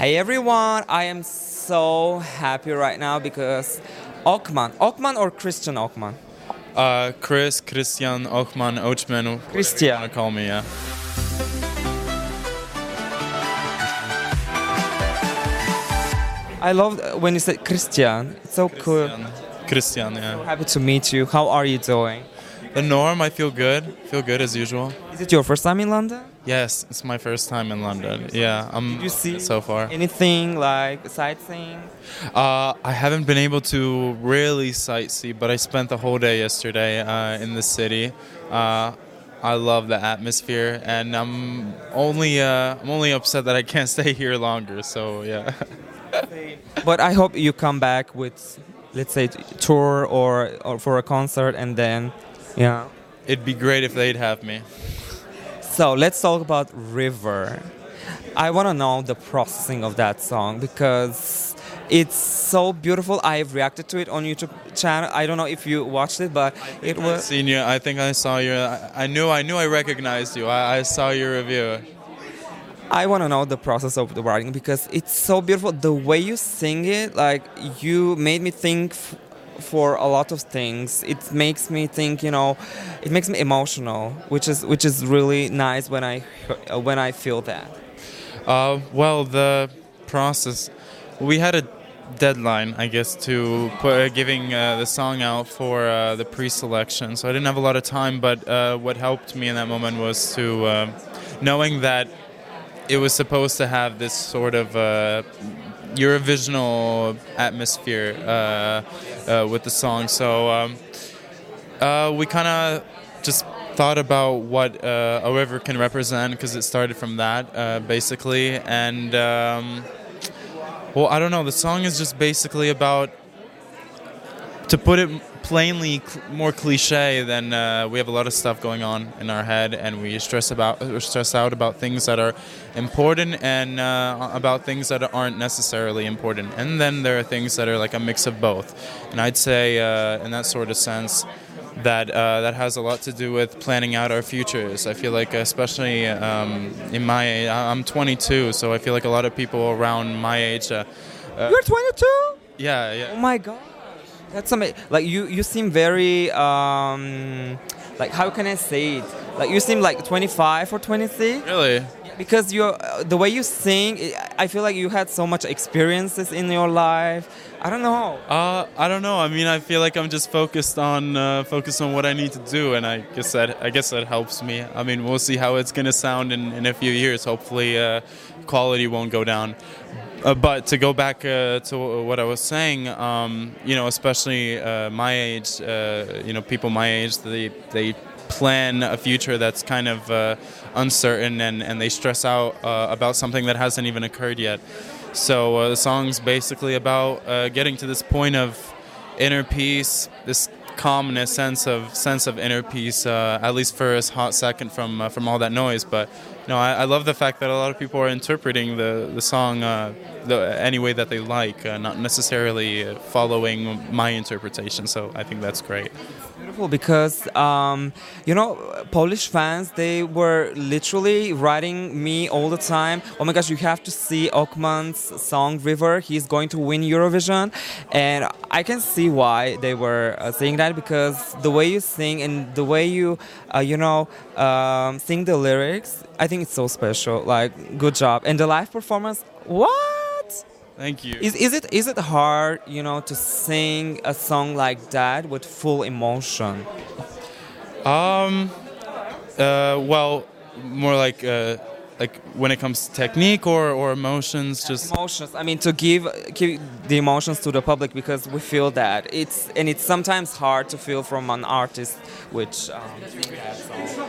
Hey everyone, I am so happy right now because Okman, Okman or Krystian Okman? Uh, Chris, Krystian, Ochman, Ochman, Krystian. you want to call me, yeah. I love when you said Krystian. It's so cool. Krystian, Krystian, yeah. Happy to meet you. How are you doing? The norm, I feel good. Feel good as usual. Is it your first time in London? Yes, it's my first time in London. Yeah, I'm Did you see so far. anything like sightseeing? Uh, I haven't been able to really sightsee, but I spent the whole day yesterday uh, in the city. Uh, I love the atmosphere, and I'm only uh, I'm only upset that I can't stay here longer. So yeah. But I hope you come back with, let's say, tour or or for a concert, and then, yeah. It'd be great if they'd have me. So let's talk about River. I want to know the processing of that song because it's so beautiful. I've reacted to it on YouTube channel. I don't know if you watched it, but it was. seen you. I think I saw you. I, I knew. I knew. I recognized you. I, I saw your review. I want to know the process of the writing because it's so beautiful. The way you sing it, like you made me think for a lot of things. It makes me think, you know, it makes me emotional, which is which is really nice when I when I feel that. Uh, well, the process. We had a deadline, I guess, to put uh, giving uh, the song out for uh, the pre-selection. So I didn't have a lot of time. But uh, what helped me in that moment was to uh, knowing that it was supposed to have this sort of uh, Eurovisional atmosphere uh, uh, with the song. So um, uh, we kind of just thought about what uh, a river can represent because it started from that basically. And um, well, I don't know. The song is just basically about to put it plainly cl- more cliche than uh, we have a lot of stuff going on in our head and we stress about uh, stress out about things that are important and uh, about things that aren't necessarily important and then there are things that are like a mix of both and i'd say uh, in that sort of sense that uh, that has a lot to do with planning out our futures. I feel like, especially um, in my, I'm 22, so I feel like a lot of people around my age. Uh, You're 22. yeah, Oh yeah. my god, that's amazing. Like you, you seem very um, like how can I say it? Like you seem like 25 or 26 Really? because you uh, the way you sing. I- I feel like you had so much experiences in your life. I don't know. Uh, I don't know. I mean, I feel like I'm just focused on uh, focused on what I need to do, and I guess that I guess that helps me. I mean, we'll see how it's gonna sound in, in a few years. Hopefully, uh, quality won't go down. Uh, but to go back uh, to what I was saying, um, you know, especially uh, my age, uh, you know, people my age, they they plan a future that's kind of uh, uncertain, and, and they stress out uh, about something that hasn't even occurred yet. So the song's basically about getting to this point of inner peace, this calmness, sense of sense of inner peace. Uh, at least for a hot second from uh, from all that noise. But you know, I, I love the fact that a lot of people are interpreting the the song uh, the, any way that they like, uh, not necessarily following my interpretation. So I think that's great. Beautiful because um, you know Polish fans they were literally writing me all the time. Oh my gosh, you have to see Okman's song River. He's going to win Eurovision, and I can see why they were uh, saying that because the way you sing and the way you uh, you know um, sing the lyrics, I think it's so special. Like good job and the live performance. What? Thank you. Is, is it is it hard, you know, to sing a song like that with full emotion? Um, uh, well, more like uh, like when it comes to technique or, or emotions, just Emotions. I mean, to give give the emotions to the public because we feel that it's and it's sometimes hard to feel from an artist, which um.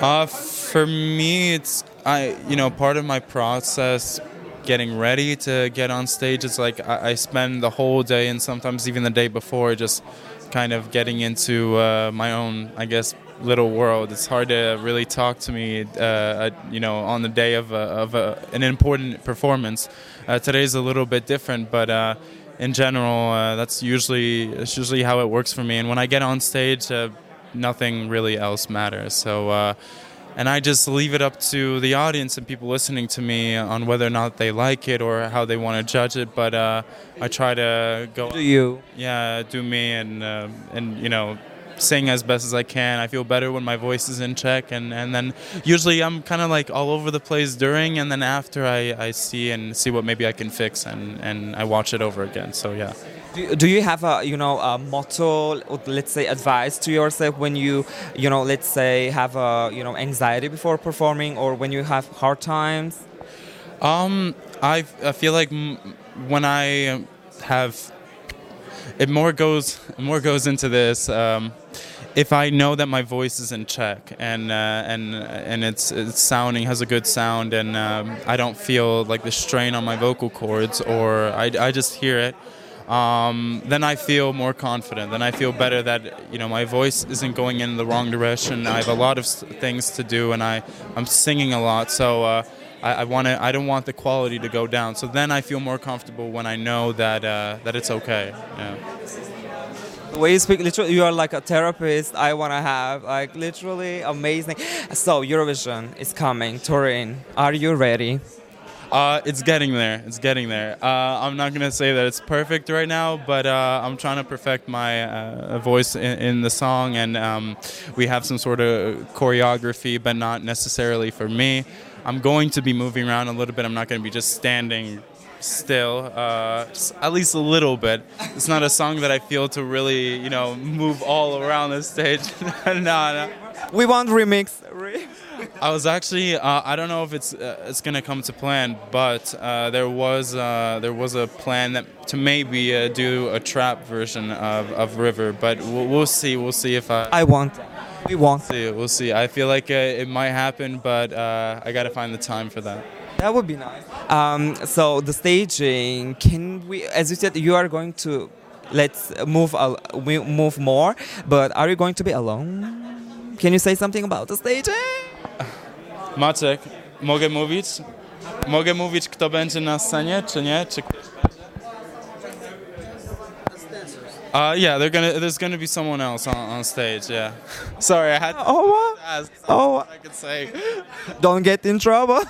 Uh, for me, it's I you know part of my process getting ready to get on stage. It's like I, I spend the whole day and sometimes even the day before just kind of getting into uh, my own, I guess, little world. It's hard to really talk to me, uh, uh, you know, on the day of, a, of a, an important performance. Uh, today's a little bit different, but. Uh, in general, uh, that's usually that's usually how it works for me. And when I get on stage, uh, nothing really else matters. So uh, and I just leave it up to the audience and people listening to me on whether or not they like it or how they want to judge it. But uh, I try to go, Do you? yeah, do me and uh, and you know sing as best as I can. I feel better when my voice is in check, and, and then usually I'm kind of like all over the place during, and then after I, I see and see what maybe I can fix, and, and I watch it over again. So yeah. Do, do you have a you know a motto or let's say advice to yourself when you you know let's say have a you know anxiety before performing or when you have hard times Um, I, I feel like when I have it more goes more goes into this. Um, if I know that my voice is in check and uh, and and it's, it's sounding has a good sound and um, I don't feel like the strain on my vocal cords or I, I just hear it, um, then I feel more confident. Then I feel better that you know my voice isn't going in the wrong direction. I have a lot of things to do and I I'm singing a lot, so. Uh, I, I want to. I don't want the quality to go down. So then I feel more comfortable when I know that uh, that it's okay. Yeah. the way you speak literally you are like a therapist i want to have like literally amazing so eurovision is coming turin are you ready Uh, it's getting there. It's getting there. Uh, I'm not gonna say that it's perfect right now, but uh, I'm trying to perfect my uh, voice in, in the song, and um, we have some sort of choreography, but not necessarily for me. I'm going to be moving around a little bit. I'm not to be just standing still, uh, at least a little bit. It's not a song that I feel to really, you know, move all around the stage. no, no. we want remix Re- I was actually uh, I don't know if it's uh, it's gonna come to plan, but uh, there was uh, there was a plan that to maybe uh, do a trap version of, of River, but we'll, we'll see. We'll see if I. i want we want see. We'll see. I feel like uh, it might happen, but uh, I gotta find the time for that. That would be nice. Um, so the staging, can we? As you said, you are going to let's move al- we move more, but are you going to be alone? Can you say something about the staging? Maciek, mogę mówić? Mogę mówić, kto będzie na scenie, czy nie? Czy Uh, yeah, they're gonna. There's gonna be someone else on, on stage. Yeah. Sorry, I had to Oh, what? ask. Oh, I could say. don't get in trouble.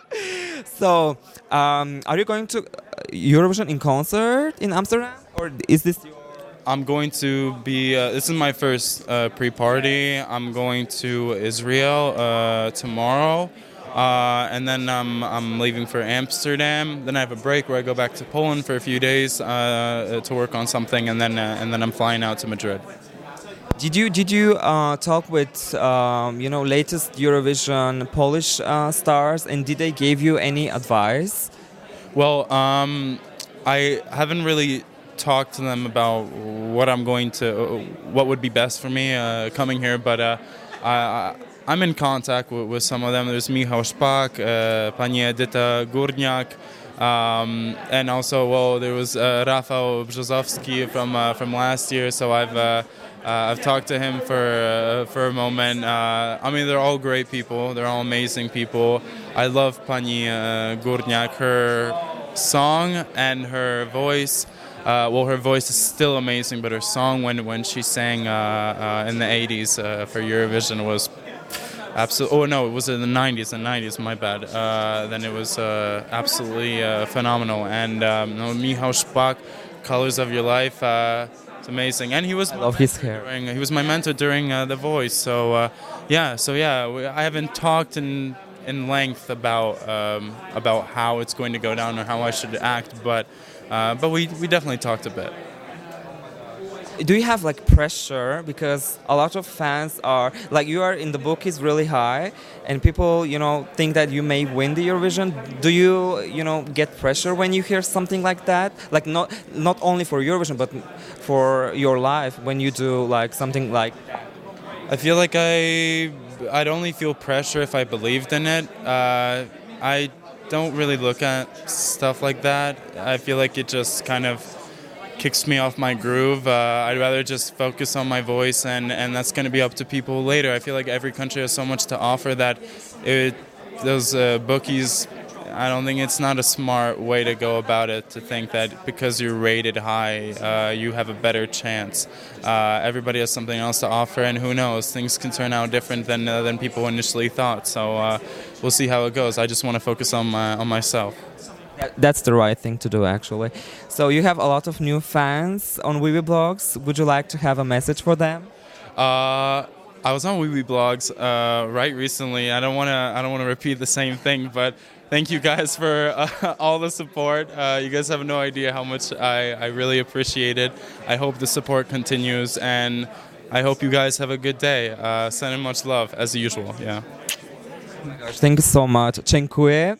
so, um, are you going to uh, Eurovision in concert in Amsterdam, or is this your? I'm going to be. Uh, this is my first uh, pre-party. I'm going to Israel uh, tomorrow, uh, and then I'm I'm leaving for Amsterdam. Then I have a break where I go back to Poland for a few days uh, to work on something, and then uh, and then I'm flying out to Madrid. Did you did you uh, talk with um, you know latest Eurovision Polish uh, stars, and did they give you any advice? Well, um, I haven't really talked to them about what I'm going to, what would be best for me uh, coming here, but uh, I, I'm in contact with, with some of them. There's Michał Szpak, uh, Pani Edyta Górniak, um, and also, well, there was uh, Rafał Brzozowski from uh, from last year. So I've uh, uh, I've talked to him for uh, for a moment. Uh, I mean, they're all great people. They're all amazing people. I love Pani uh, Górniak. Her song and her voice. Uh, well, her voice is still amazing, but her song when when she sang uh, uh, in the 80s uh, for Eurovision was absolutely. Oh no, it was in the 90s. The 90s, my bad. Uh, then it was uh, absolutely uh, phenomenal. And um, no, Michał Szpak, Colors of Your Life. Uh, it's amazing, and he was I love his hair. during, he was my mentor during uh, The Voice. So uh, yeah, so yeah, we, I haven't talked in in length about um, about how it's going to go down or how I should act, but uh, but we we definitely talked a bit. Do you have like pressure because a lot of fans are like you are in the book is really high, and people you know think that you may win the Eurovision. Do you you know get pressure when you hear something like that? Like not not only for Eurovision but for your life when you do like something like I feel like I I'd only feel pressure if I believed in it. Uh, I don't really look at stuff like that. I feel like it just kind of kicks me off my groove. Uh, I'd rather just focus on my voice, and, and that's going to be up to people later. I feel like every country has so much to offer that it, those uh, bookies. I don't think it's not a smart way to go about it to think that because you're rated high, uh, you have a better chance. Uh, everybody has something else to offer, and who knows, things can turn out different than uh, than people initially thought. So uh, we'll see how it goes. I just want to focus on my on myself. That's the right thing to do, actually. So you have a lot of new fans on Wiwibloggs. Would you like to have a message for them? Uh, I was on Wiwibloggs uh, right recently. I don't want to. I don't want to repeat the same thing, but thank you guys for uh, all the support. Uh, you guys have no idea how much I, I really appreciate it. I hope the support continues, and I hope you guys have a good day. Uh, sending much love as usual. Yeah. Thank you so much. Dziękuję.